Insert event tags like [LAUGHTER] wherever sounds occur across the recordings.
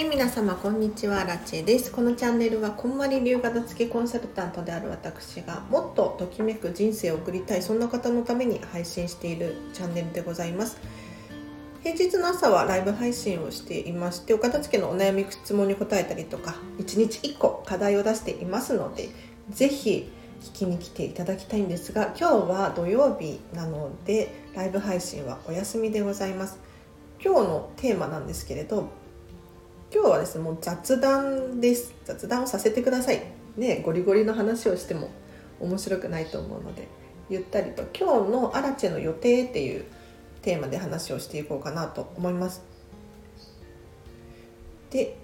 はい皆様こんにちは。ラチェです。このチャンネルはこんまり流片付けコンサルタントである私がもっとときめく人生を送りたいそんな方のために配信しているチャンネルでございます。平日の朝はライブ配信をしていましてお片付けのお悩み質問に答えたりとか1日1個課題を出していますので是非聞きに来ていただきたいんですが今日は土曜日なのでライブ配信はお休みでございます。今日のテーマなんですけれど今日はですねもう雑談です。雑談をさせてください。ねゴリゴリの話をしても面白くないと思うのでゆったりと。今日のアラチェの予定っていうテーマで話をしていこうかなと思います。で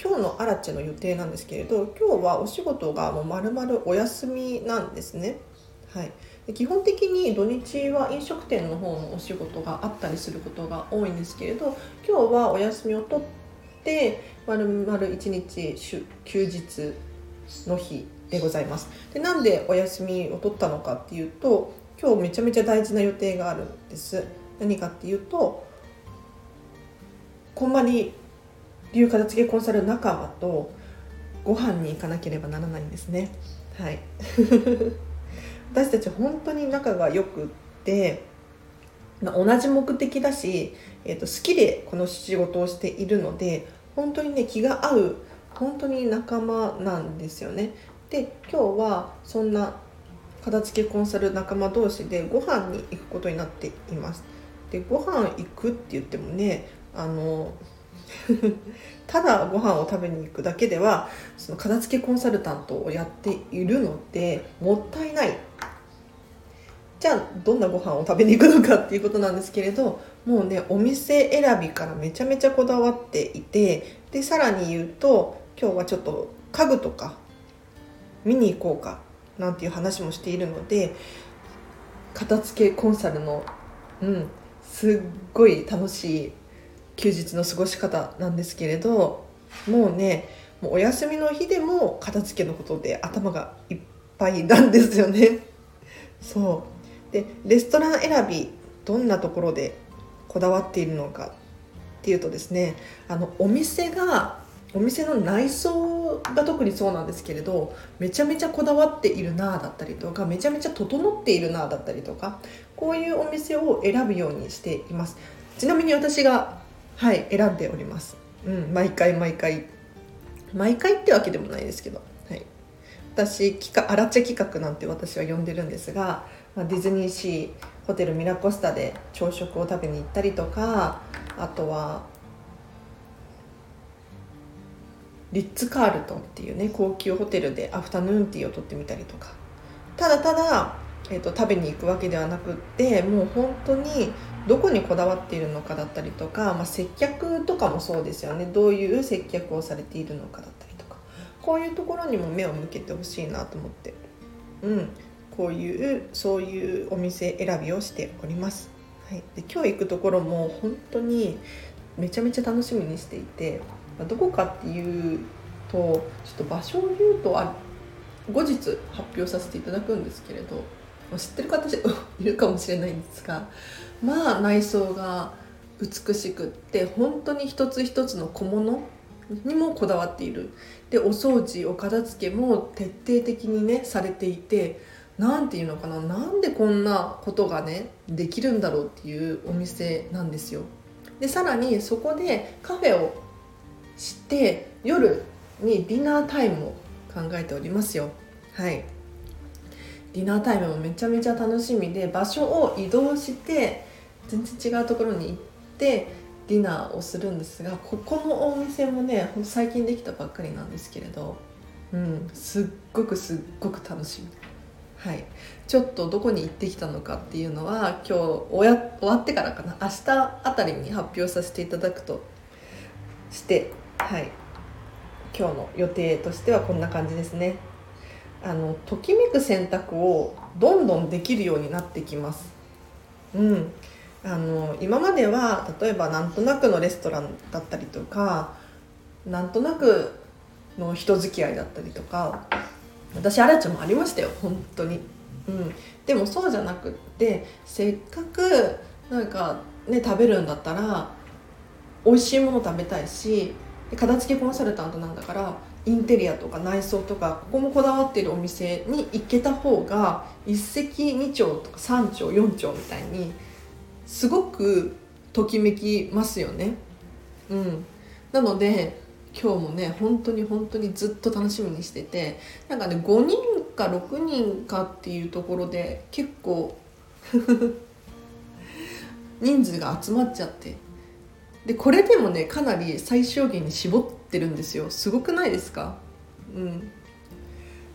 今日のアラチェの予定なんですけれど今日はお仕事がもう丸々お休みなんですね。はい。基本的に土日は飲食店の方のお仕事があったりすることが多いんですけれど今日はお休みを取ってって丸々一日休日の日でございます。でなんでお休みを取ったのかっていうと今日めちゃめちゃ大事な予定があるんです。何かっていうとこんまり流片付けコンサル仲間とご飯に行かなければならないんですね。はい。[LAUGHS] 私たち本当に仲が良くって同じ目的だし、えー、と好きでこの仕事をしているので本当にね気が合う本当に仲間なんですよね。で今日はそんな片付けコンサル仲間同士でご飯に行くことになっています。でご飯行くって言ってもねあの [LAUGHS] ただご飯を食べに行くだけではその片付けコンサルタントをやっているのでもったいないじゃあどんなご飯を食べに行くのかっていうことなんですけれどもうねお店選びからめちゃめちゃこだわっていてでさらに言うと今日はちょっと家具とか見に行こうかなんていう話もしているので片付けコンサルのうんすっごい楽しい休日の過ごし方なんですけれどもうねもうお休みの日でも片付けのことで頭がいっぱいなんですよね。そう。でレストラン選びどんなところでこだわっているのかっていうとですねあのお店がお店の内装が特にそうなんですけれどめちゃめちゃこだわっているなあだったりとかめちゃめちゃ整っているなあだったりとかこういうお店を選ぶようにしています。ちなみに私がはい選んでおります。うん毎回毎回。毎回ってわけでもないですけど、はい、私企画アラチェ企画なんて私は呼んでるんですがまあ、ディズニーシーホテルミラコスタで朝食を食べに行ったりとかあとはリッツ・カールトンっていうね高級ホテルでアフタヌーンティーをとってみたりとか。ただただ、えーと、食べに行くわけではなくってもう本当にどこにこだわっているのかだったりとか、まあ、接客とかもそうですよね。どういう接客をされているのかだったりとか。こういうところにも目を向けてほしいなと思って。うん。こういうそういうお店選びをしております、はい、で今日行くところも本当にめちゃめちゃ楽しみにしていてどこかっていうとちょっと場所を言うとあ後日発表させていただくんですけれど知ってる方いるかもしれないんですがまあ内装が美しくって本当に一つ一つの小物にもこだわっている。でお掃除お片付けも徹底的にねされていて何て言うのかななんでこんなことがねできるんだろうっていうお店なんですよ。でさらにそこでカフェをして夜にディナータイムを考えておりますよ。はい。ディナータイムもめちゃめちゃ楽しみで場所を移動して全然違うところに行ってディナーをするんですがここのお店もね最近できたばっかりなんですけれど。うん。すっごくすっごく楽しみ。はい、ちょっとどこに行ってきたのかっていうのは今日終わってからかな。明日あたりに発表させていただくと。して、はい、今日の予定としてはこんな感じですね。あのときめく選択をどんどんできるようになってきます。うん、あの今までは例えばなんとなくのレストランだったりとかなんとなくの人付き合いだったりとか私アラチもありましたよ本当に。うん。でもそうじゃなくってせっかくなんかね食べるんだったら美味しいもの食べたいし片付けコンサルタントなんだからインテリアとか内装とかここもこだわっているお店に行けた方が一石二鳥とか三鳥四鳥みたいにすごくときめきますよね。うん、なので今日もね本当に本当にずっと楽しみにしててなんかね5人か6人かっていうところで結構 [LAUGHS] 人数が集まっちゃって。でこれでもねかなり最小限に絞ってるんですよ。すごくないですか？うん。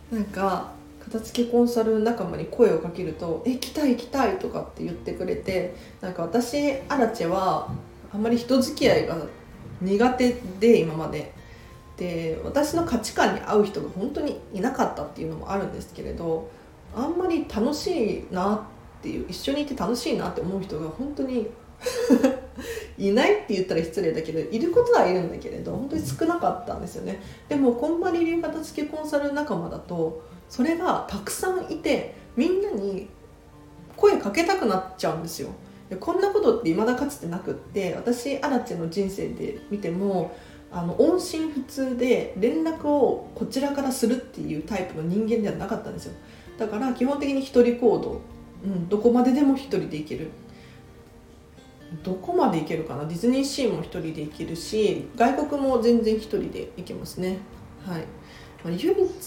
なんか片付けコンサル仲間に声をかけると「え来たい来たい」とかって言ってくれてなんか私アラチェはあんまり人付き合いが苦手で今まで。で私の価値観に合う人が本当にいなかったっていうのもあるんですけれどあんまり楽しいなっていう一緒にいて楽しいなって思う人が本当に [LAUGHS] いないって言ったら失礼だけどいることはいるんだけれど本当に少なかったんですよね。でもこんまり流片付けコンサル仲間だとそれがたくさんいてみんなに声かけたくなっちゃうんですよ。こんなことって未だかつてなくって私アラチェの人生で見てもあの音信不通で連絡をこちらからするっていうタイプの人間ではなかったんですよ。だから基本的に一人行動、うん、どこまででも一人で行ける。どこまで行けるかな？ディズニーシーも一人で行けるし外国も全然一人で行けますね。はい、唯一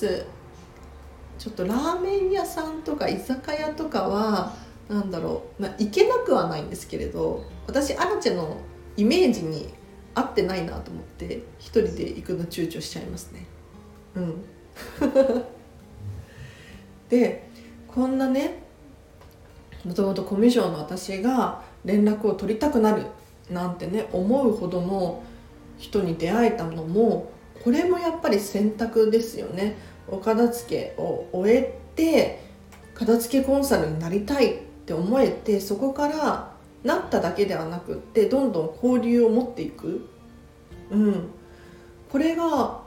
ちょっとラーメン屋さんとか居酒屋とかはなんだろう、まあ、行けなくはないんですけれど私アラチェのイメージに合ってないなと思って一人で行くの躊躇しちゃいますね。うん。[LAUGHS] でこんなねもともとコミュ障の私が連絡を取りたくなるなんてね思うほどの人に出会えたのもこれもやっぱり選択ですよね。お片付けを終えて片付けコンサルになりたいっって思えてそこからなっただけではなくってどんどん交流を持っていく、うん、これが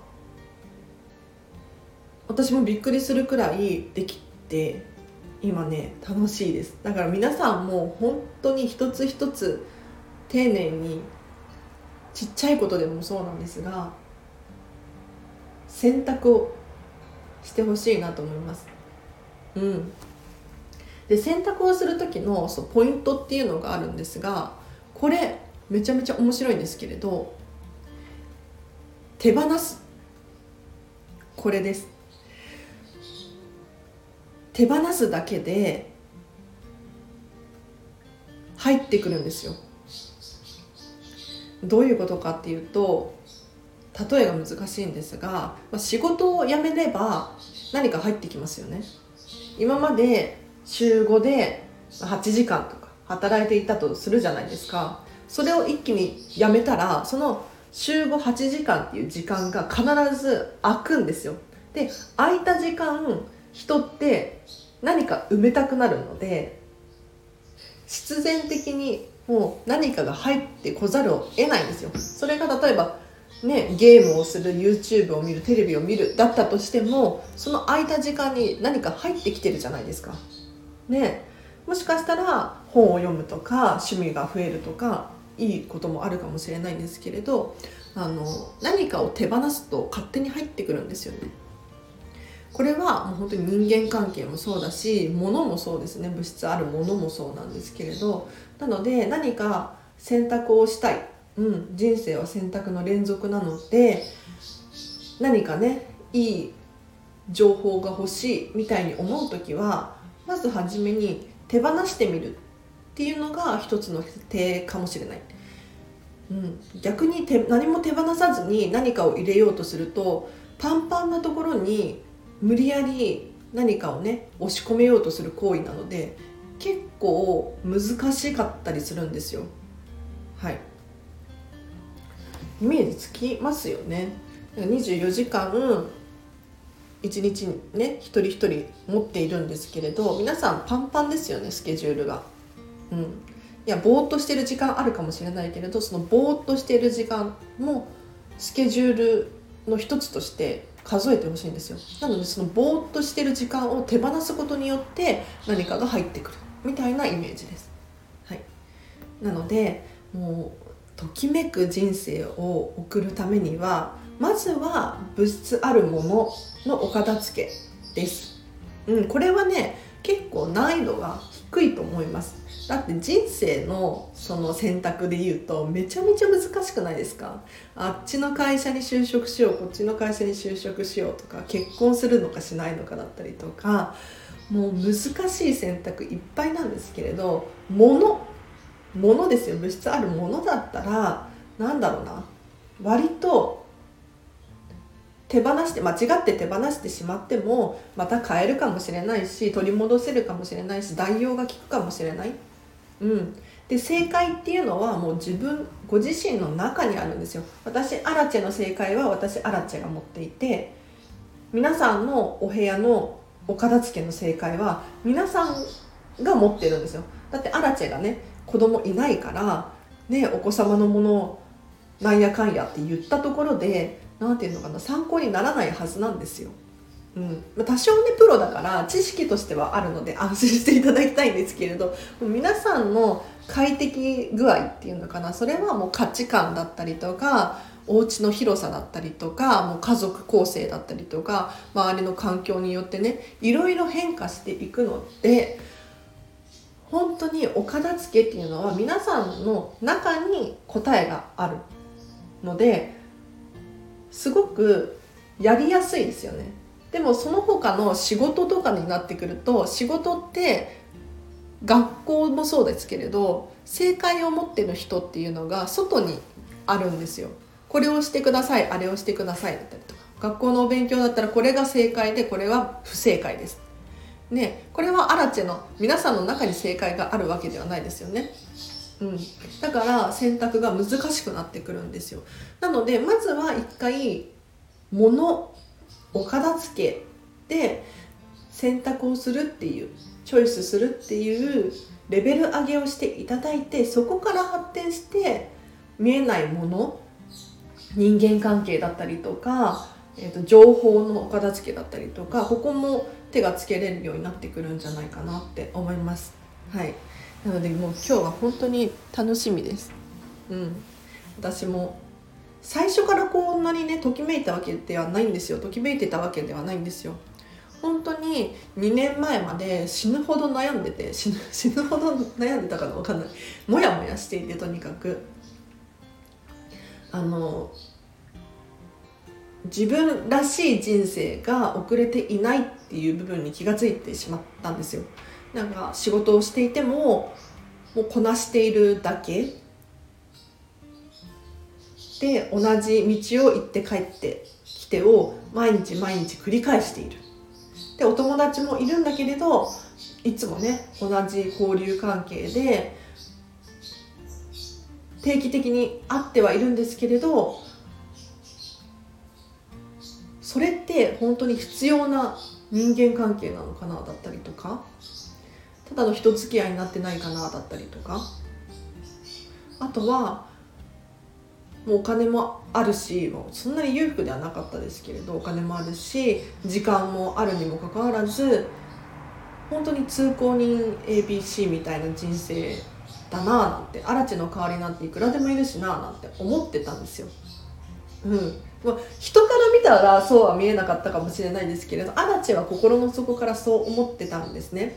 私もびっくりするくらいできて今ね楽しいです。だから皆さんも本当に一つ一つ丁寧にちっちゃいことでもそうなんですが選択をしてほしいなと思います。うん。で選択をする時のそうポイントっていうのがあるんですがこれめちゃめちゃ面白いんですけれど手放す。これです。手放すだけで入ってくるんですよ。どういうことかっていうと例えが難しいんですが、仕事を辞めれば何か入ってきますよね。今まで週5で8時間とか働いていたとするじゃないですか。それを一気に辞めたらその週58時間っていう時間が必ず空くんですよ。で空いた時間人って何か埋めたくなるので必然的にもう何かが入ってこざるを得ないんですよ。それが例えばね、ゲームをする YouTube を見るテレビを見るだったとしてもその空いた時間に何か入ってきてるじゃないですか。ね、もしかしたら本を読むとか趣味が増えるとかいいこともあるかもしれないんですけれどあの何かを手放すと勝手に入ってくるんですよね。これはもう本当に人間関係もそうだし物もそうですね物質あるものもそうなんですけれどなので何か選択をしたい、うん、人生は選択の連続なので何かねいい情報が欲しいみたいに思う時はまず初めに手放してみるっていうのが一つの手かもしれない。うん、逆に手何も手放さずに何かを入れようとするとパンパンなところに無理やり何かをね押し込めようとする行為なので結構難しかったりするんですよ。はい。イメージつきますよね。24時間1日ね一人一人持っているんですけれど皆さんパンパンですよねスケジュールが。うん。いやぼーっとしてる時間あるかもしれないけれどそのぼーっとしている時間もスケジュールの一つとして数えてほしいんですよ。なのでそのぼーっとしてる時間を手放すことによって何かが入ってくる。みたいなイメージです、はい、なのでもうときめく人生を送るためにはまずは物質あるもののお片付けです、うん、これはね結構難易度が低いと思います。だって人生のその選択で言うとめちゃめちゃ難しくないですか？あっちの会社に就職しようこっちの会社に就職しようとか結婚するのかしないのかだったりとかもう難しい選択いっぱいなんですけれど物物ですよ。物質あるものだったら何だろうな。割と手放して間違って手放してしまってもまた買えるかもしれないし取り戻せるかもしれないし代用が効くかもしれない、うん、で正解っていうのはもう自分ご自身の中にあるんですよ。私アラチェの正解は私アラチェが持っていて皆さんのお部屋のお片付けの正解は皆さんが持ってるんですよ。だってアラチェがね子供いないからねお子様のものなんやかんやって言ったところで何て言うのかな参考にならないはずなんですよ。うん多少ねプロだから知識としてはあるので [LAUGHS] 安心していただきたいんですけれど皆さんの快適具合っていうのかなそれはもう価値観だったりとかお家の広さだったりとかもう家族構成だったりとか周りの環境によってねいろいろ変化していくので本当にお片付けっていうのは皆さんの中に答えがあるのですごくやりやすいですよね。でもその他の仕事とかになってくると仕事って学校もそうですけれど正解を持ってる人っていうのが外にあるんですよ。これをしてくださいあれをしてくださいだったりとか。学校のお勉強だったらこれが正解でこれは不正解です。ねこれはアラチェの皆さんの中に正解があるわけではないですよね。うん、だから選択が難しくなってくるんですよ。なのでまずは一回物お片付けで選択をするっていうチョイスするっていうレベル上げをしていただいてそこから発展して見えないもの人間関係だったりとか、えーと、情報のお片付けだったりとかここも手がつけれるようになってくるんじゃないかなって思います。はい。なのでもう今日は本当に楽しみです。うん。私も最初からこんなにねときめいたわけではないんですよ。ときめいてたわけではないんですよ。本当に2年前まで死ぬほど悩んでて死ぬ [LAUGHS] 死ぬほど悩んでたかの分かんない。もやもやしていてとにかく。あの自分らしい人生が遅れていないっていう部分に気がついてしまったんですよ。なんか仕事をしていてももうこなしているだけ。で同じ道を行って帰ってきてを毎日毎日繰り返している。でお友達もいるんだけれどいつもね同じ交流関係で定期的に会ってはいるんですけれどそれって本当に必要な人間関係なのかなだったりとか。ただの人付き合いになってないかなだったりとかあとはもうお金もあるしもうそんなに裕福ではなかったですけれどお金もあるし時間もあるにもかかわらず本当に通行人 ABC みたいな人生だなあなんてアラチェの代わりなんていくらでもいるしなあなんて思ってたんですよ。うんま、人から見たらそうは見えなかったかもしれないですけれどアラチェは心の底からそう思ってたんですね。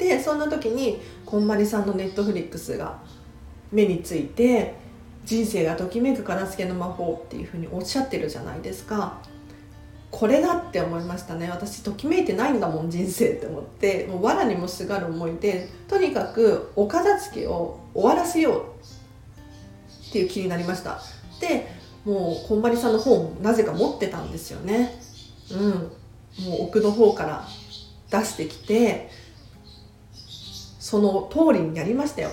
でそんな時にこんまりさんのネットフリックスが目について人生がときめく片付けの魔法っていうふうにおっしゃってるじゃないですか。これだって思いましたね。私ときめいてないんだもん人生って思って。もう藁にもすがる思いでとにかくお片付けを終わらせようっていう気になりました。でもうこんまりさんの本なぜか持ってたんですよね。うん。もう奥の方から出してきてその通りにやりましたよ。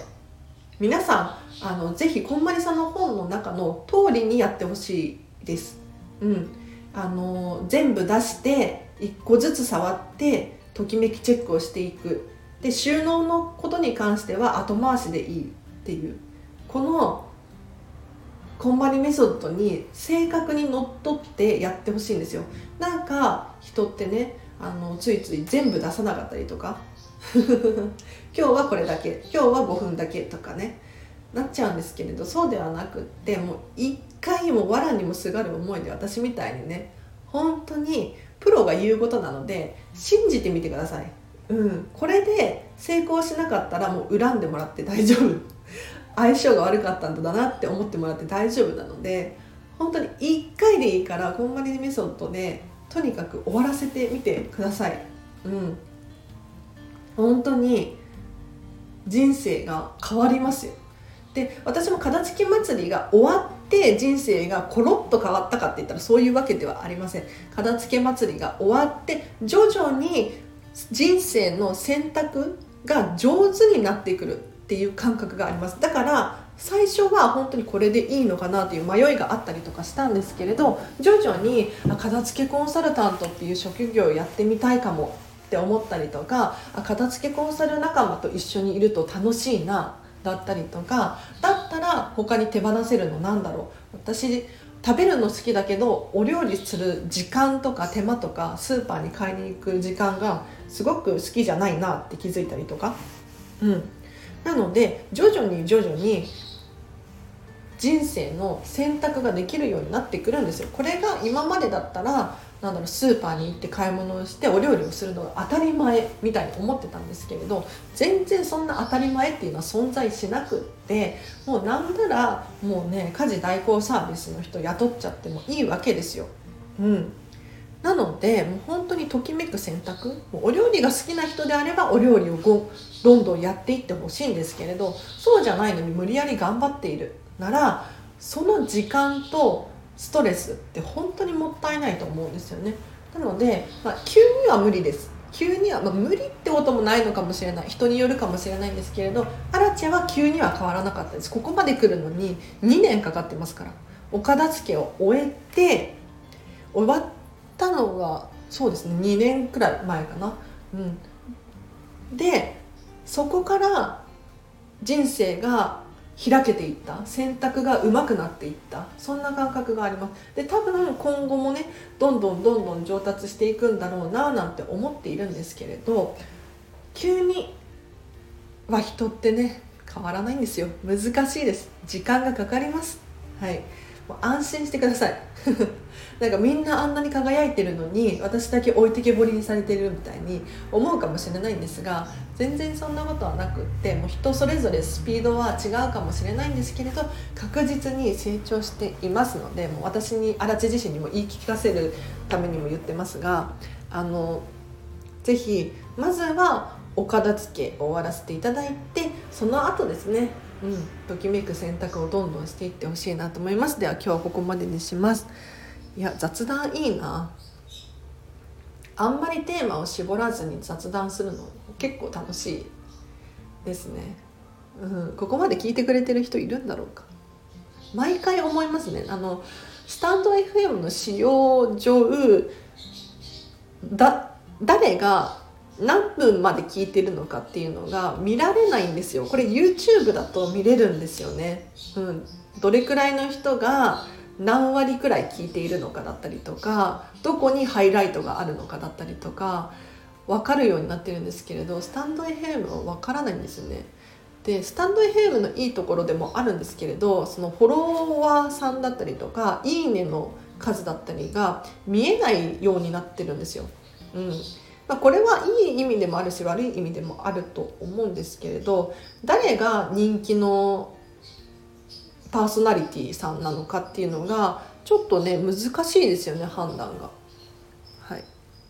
皆さんあのぜひこんまりさんの本の中の通りにやってほしいです。うん。あの全部出して1個ずつ触ってときめきチェックをしていく。で収納のことに関しては後回しでいいっていう。このこんまりメソッドに正確にのっとってやってほしいんですよ。なんか人ってねあのついつい全部出さなかったりとか。[LAUGHS] 今日はこれだけ今日は5分だけとかねなっちゃうんですけれどそうではなくってもう一回も藁にもすがる思いで私みたいにね本当にプロが言うことなので信じてみてください、うん、これで成功しなかったらもう恨んでもらって大丈夫。[LAUGHS] 相性が悪かったんだなって思ってもらって大丈夫なので本当に1回でいいからこんまりメソッドでとにかく終わらせてみてください。うん。本当に人生が変わりますよ。で私も片付き祭りが終わって人生がコロッと変わったかって言ったらそういうわけではありません。片付け祭りが終わって徐々に人生の選択が上手になってくるっていう感覚があります。だから最初は本当にこれでいいのかなという迷いがあったりとかしたんですけれど徐々に片付けコンサルタントっていう職業をやってみたいかもって思ったりとかあ片付けコンサル仲間と一緒にいると楽しいなだったりとかだったら他に手放せるのなんだろう。私食べるの好きだけどお料理する時間とか手間とかスーパーに買いに行く時間がすごく好きじゃないなって気づいたりとか、うん、なので徐々に徐々に人生の選択ができるようになってくるんですよ。これが今までだったらなんだろうスーパーに行って買い物をしてお料理をするのが当たり前みたいに思ってたんですけれど全然そんな当たり前っていうのは存在しなくってもうなんならもうね家事代行サービスの人雇っちゃってもいいわけですよ。うんなのでもう本当にときめく選択お料理が好きな人であればお料理をごどんどんやっていってほしいんですけれどそうじゃないのに無理やり頑張っているならその時間とストレスって本当にもったいないと思うんですよね。なので、まあ、急には無理です。急には、まあ、無理ってこともないのかもしれない。人によるかもしれないんですけれどアラチェは急には変わらなかったです。ここまで来るのに2年かかってますから。お片付けを終えて終わったのがそうですね2年くらい前かな。うん。でそこから人生が開けていった。選択がうまくなっていった。そんな感覚があります。で多分今後もねどんどんどんどん上達していくんだろうななんて思っているんですけれど急には人ってね変わらないんですよ。難しいです。時間がかかります。はい。もう安心してください。[LAUGHS] なんかみんなあんなに輝いてるのに私だけ置いてけぼりにされてるみたいに思うかもしれないんですが全然そんなことはなくってもう人それぞれスピードは違うかもしれないんですけれど確実に成長していますのでもう私に荒地自身にも言い聞かせるためにも言ってますがあのぜひまずはお片付けを終わらせていただいてその後ですねうん、ときめく選択をどんどんしていってほしいなと思います。では今日はここまでにします。いや雑談いいな。あんまりテーマを絞らずに雑談するの結構楽しいですね、うん、ここまで聞いてくれてる人いるんだろうか。毎回思いますね。あのスタンド FM の使用上だ誰が何分まで聞いてるのかっていうのが見られないんですよ。これ YouTube だと見れるんですよね、うん、どれくらいの人が何割くらい聞いているのかだったりとかどこにハイライトがあるのかだったりとか分かるようになってるんですけれどスタンド FM は分からないんですよね。でスタンド FM のいいところでもあるんですけれどそのフォロワーさんだったりとかいいねの数だったりが見えないようになってるんですよ。うんまあ、これはいい意味でもあるし悪い意味でもあると思うんですけれど誰が人気のパーソナリティさんなのかっていうのがちょっとね難しいですよね判断が。はい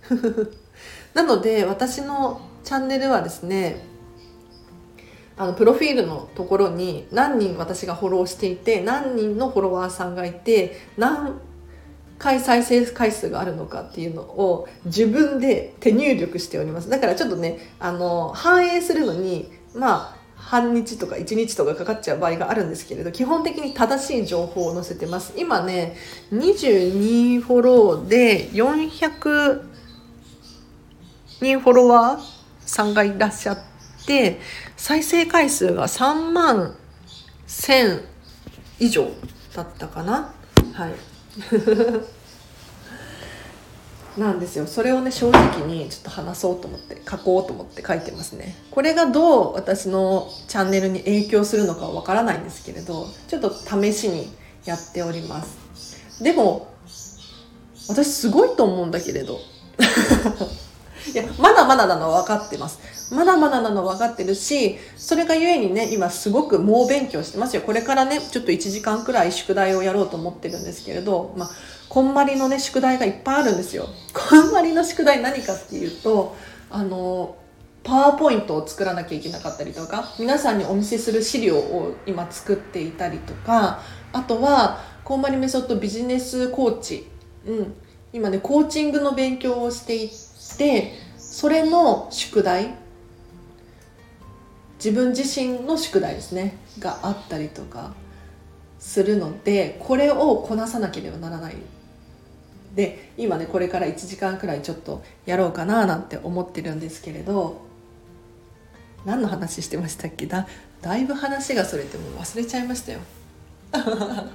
[LAUGHS] なので私のチャンネルはですねあのプロフィールのところに何人私がフォローしていて何人のフォロワーさんがいて何回再生回数があるのかっていうのを自分で手入力しておりますだからちょっとねあの反映するのにまあ半日とか1日とかかかっちゃう場合があるんですけれど基本的に正しい情報を載せてます。今ね22フォローで400人フォロワーさんがいらっしゃって再生回数が3万1000以上だったかな。はい。なんですよ。それをね正直にちょっと話そうと思って書こうと思って書いてますね。これがどう私のチャンネルに影響するのかはわからないんですけれどちょっと試しにやっております。でも私すごいと思うんだけれど。[LAUGHS] いやまだまだなのは分かってます。まだまだなの分かってるしそれがゆえにね今すごく猛勉強してますよ。これからねちょっと1時間くらい宿題をやろうと思ってるんですけれどまあこんまりのね宿題がいっぱいあるんですよ。こんまりの宿題何かっていうとあのパワーポイントを作らなきゃいけなかったりとか皆さんにお見せする資料を今作っていたりとかあとはこんまりメソッドビジネスコーチ、うん、今ねコーチングの勉強をしていてそれの宿題。自分自身の宿題ですね。があったりとかするのでこれをこなさなければならない。で今ねこれから1時間くらいちょっとやろうかななんて思ってるんですけれど何の話してましたっけ？だだいぶ話がそれてもう忘れちゃいましたよ。[LAUGHS]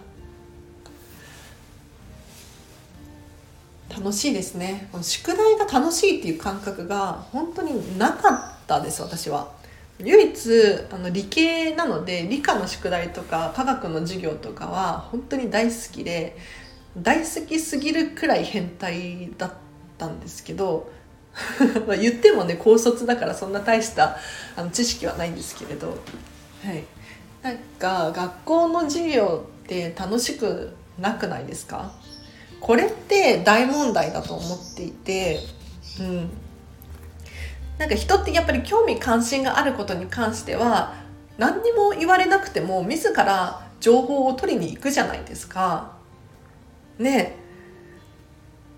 楽しいですね。宿題が楽しいっていう感覚が本当になかったです私は。唯一あの理系なので理科の宿題とか科学の授業とかは本当に大好きで大好きすぎるくらい変態だったんですけど [LAUGHS] 言ってもね高卒だからそんな大したあの知識はないんですけれど、はい、なんか学校の授業って楽しくなくないですか？これって大問題だと思っていて、うん、なんか人ってやっぱり興味関心があることに関しては何にも言われなくても自ら情報を取りに行くじゃないですか。ね。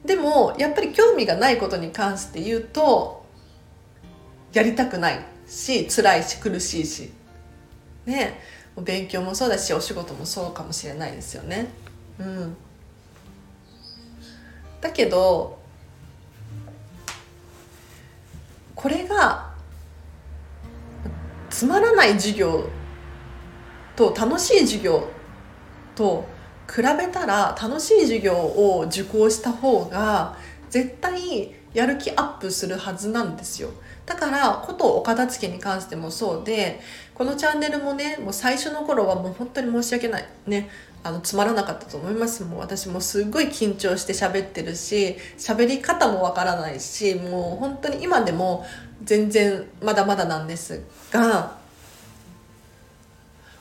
でもやっぱり興味がないことに関して言うとやりたくないし辛いし苦しいし。ね。勉強もそうだしお仕事もそうかもしれないですよね。うん、だけどこれがつまらない授業と楽しい授業と比べたら楽しい授業を受講した方が絶対やる気アップするはずなんですよ。だからことお片付けに関してもそうでこのチャンネルもねもう最初の頃はもう本当に申し訳ないねあのつまらなかったと思います。もう私もすっごい緊張して喋ってるし喋り方もわからないしもう本当に今でも全然まだまだなんですが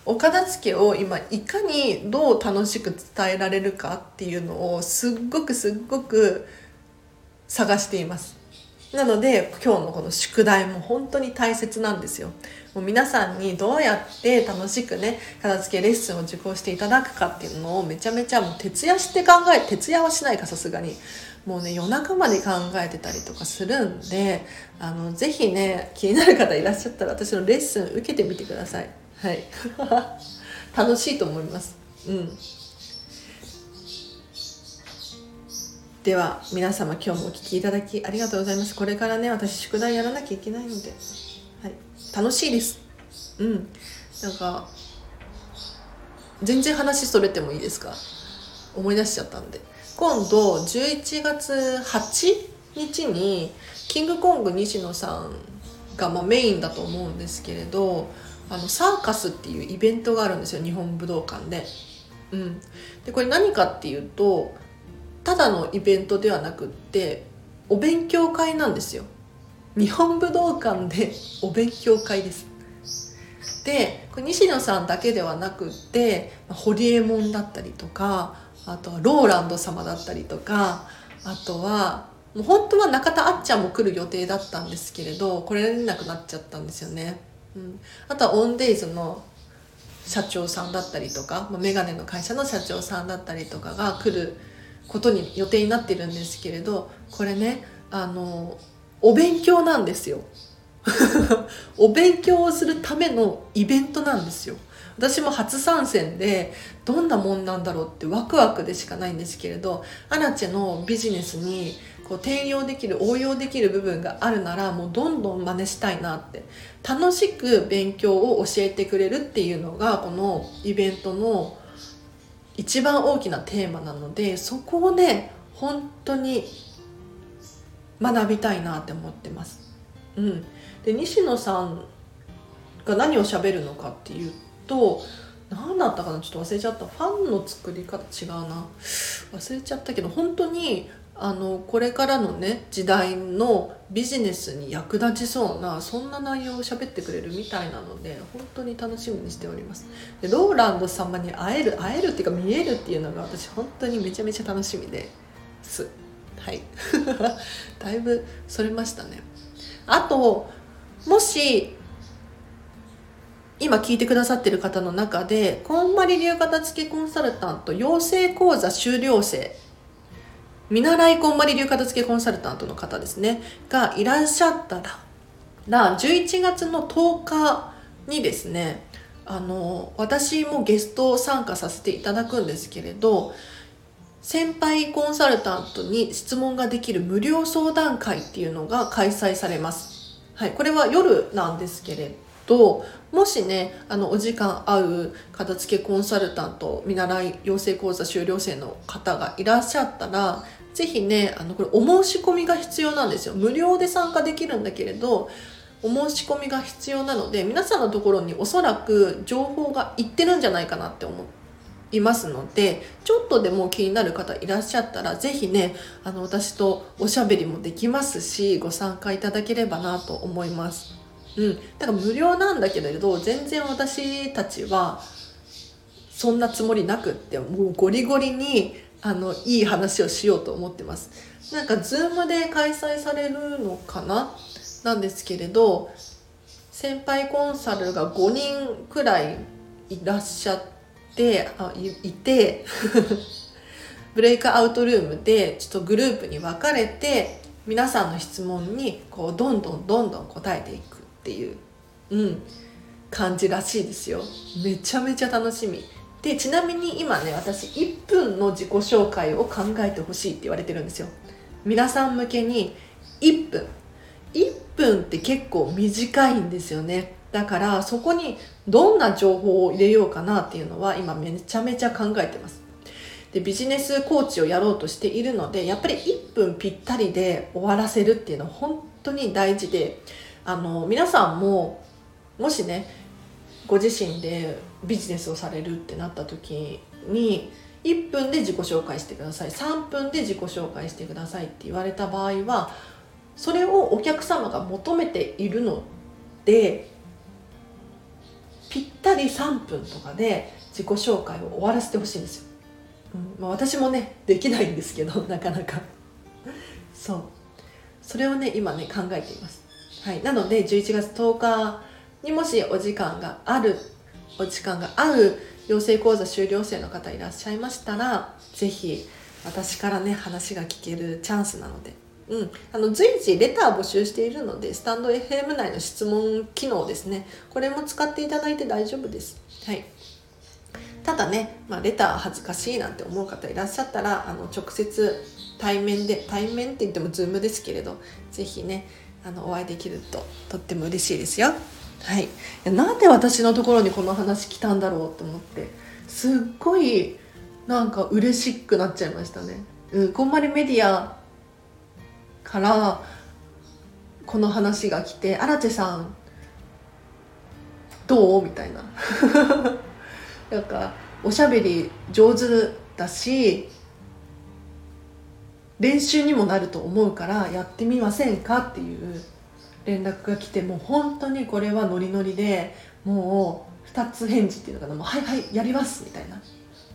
お片付けを今いかにどう楽しく伝えられるかっていうのをすっごくすっごく探しています。なので今日のこの宿題も本当に大切なんですよ。もう皆さんにどうやって楽しくね片付けレッスンを受講していただくかっていうのをめちゃめちゃもう徹夜して考え徹夜はしないかさすがに。もうね夜中まで考えてたりとかするんであのぜひね気になる方いらっしゃったら私のレッスン受けてみてください。はい。[LAUGHS] 楽しいと思います。うん。では皆様今日もお聴きいただきありがとうございます。これからね私宿題やらなきゃいけないので、はい、楽しいです。うん。なんか全然話それてもいいですか？思い出しちゃったんで。今度11月8日にキングコング西野さんがまメインだと思うんですけれどあのサーカスっていうイベントがあるんですよ日本武道館で。うん、でこれ何かっていうとただのイベントではなくってお勉強会なんですよ。日本武道館で [LAUGHS] お勉強会です。でこれ西野さんだけではなくって堀江門だったりとかあとはローランド様だったりとかあとはもう本当は中田あっちゃんも来る予定だったんですけれどこれれなくなっちゃったんですよね。うん、あとはオンデイズの社長さんだったりとかまメガネの会社の社長さんだったりとかが来ることに予定になってるんですけれどこれねあのお勉強なんですよ。[LAUGHS] お勉強をするためのイベントなんですよ。私も初参戦でどんなもんなんだろうってワクワクでしかないんですけれどアラチェのビジネスにこう転用できる応用できる部分があるならもうどんどん真似したいなって。楽しく勉強を教えてくれるっていうのがこのイベントの一番大きなテーマなのでそこをね本当に学びたいなって思ってます。うん、で西野さんが何を喋るのかっていうと何だったかな？ちょっと忘れちゃった。ファンの作り方違うな。忘れちゃったけど本当にあのこれからのね時代のビジネスに役立ちそうなそんな内容を喋ってくれるみたいなので本当に楽しみにしております。でローランド様に会える会えるっていうか見えるっていうのが私本当にめちゃめちゃ楽しみです。はい。[LAUGHS] だいぶそれましたね。あともし今聞いてくださってる方の中でこんまり流片付けコンサルタント養成講座修了生見習いこんまり流片付けコンサルタントの方ですねがいらっしゃったら11月の10日にですねあの私もゲスト参加させていただくんですけれど先輩コンサルタントに質問ができる無料相談会っていうのが開催されます。はい、これは夜なんですけれどもしねあのお時間合う片付けコンサルタント見習い養成講座修了生の方がいらっしゃったら是非ねあのこれお申し込みが必要なんですよ無料で参加できるんだけれどお申し込みが必要なので皆さんのところにおそらく情報がいってるんじゃないかなって思いますのでちょっとでも気になる方いらっしゃったら是非ねあの私とおしゃべりもできますしご参加いただければなと思います。うん、だから無料なんだけれど全然私たちはそんなつもりなくってもうゴリゴリにあのいい話をしようと思ってます。なんか Zoom で開催されるのかな？なんですけれど先輩コンサルが5人くらいいらっしゃってあいて [LAUGHS] ブレイクアウトルームでちょっとグループに分かれて皆さんの質問にこうどんどんどんどん答えていく。っていう、うん、感じらしいですよ。めちゃめちゃ楽しみ。でちなみに今ね私1分の自己紹介を考えてほしいって言われてるんですよ。皆さん向けに1分。1分って結構短いんですよね。だからそこにどんな情報を入れようかなっていうのは今めちゃめちゃ考えてます。でビジネスコーチをやろうとしているのでやっぱり1分ぴったりで終わらせるっていうのは本当に大事であの皆さんももしねご自身でビジネスをされるってなった時に1分で自己紹介してください。3分で自己紹介してくださいって言われた場合はそれをお客様が求めているのでぴったり3分とかで自己紹介を終わらせてほしいんですよ、うん。まあ、私もねできないんですけどなかなか。そう。それをね今ね考えています。はい、なので11月10日にもしお時間があるお時間が合う養成講座修了生の方いらっしゃいましたら是非私からね話が聞けるチャンスなので、うん、あの随時レター募集しているのでスタンド FM 内の質問機能ですね。これも使っていただいて大丈夫です。はい。ただね、まあ、レター恥ずかしいなんて思う方いらっしゃったらあの直接対面で対面って言っても Zoom ですけれど是非ねあのお会いできるととっても嬉しいですよ。はい、なんで私のところにこの話来たんだろうと思ってすっごいなんか嬉しくなっちゃいましたね。うん、こんまりメディアからこの話が来て「荒地さんどう?」みたいな [LAUGHS] なんかおしゃべり上手だし練習にもなると思うからやってみませんかっていう連絡が来てもう本当にこれはノリノリでもう2つ返事っていうのかな「もうはいはいやります」みたいな、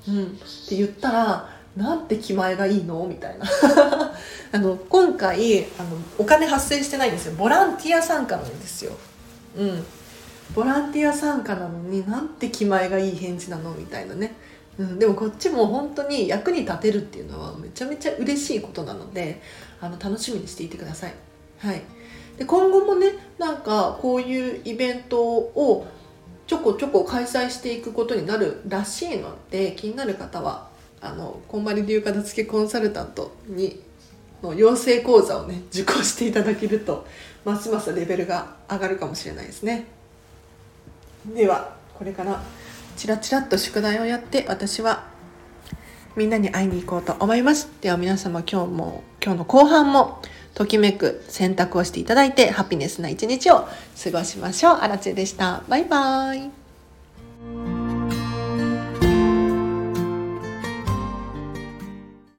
うん、って言ったらなんて気前がいいのみたいな。[LAUGHS] あの今回あのお金発生してないんですよ。ボランティア参加なんですよ。うん。ボランティア参加なのになんて気前がいい返事なのみたいなね。うん、でもこっちも本当に役に立てるっていうのはめちゃめちゃ嬉しいことなのであの楽しみにしていてください。はい、で今後もねなんかこういうイベントをちょこちょこ開催していくことになるらしいので気になる方はあのこんまり流片付けコンサルタントにの養成講座をね受講していただけるとますますレベルが上がるかもしれないですね。ではこれからチラチラっと宿題をやって私はみんなに会いに行こうと思いますでは皆様今日も今日の後半もときめく選択をしていただいてハピネスな一日を過ごしましょう。あらちでした。バイバーイ。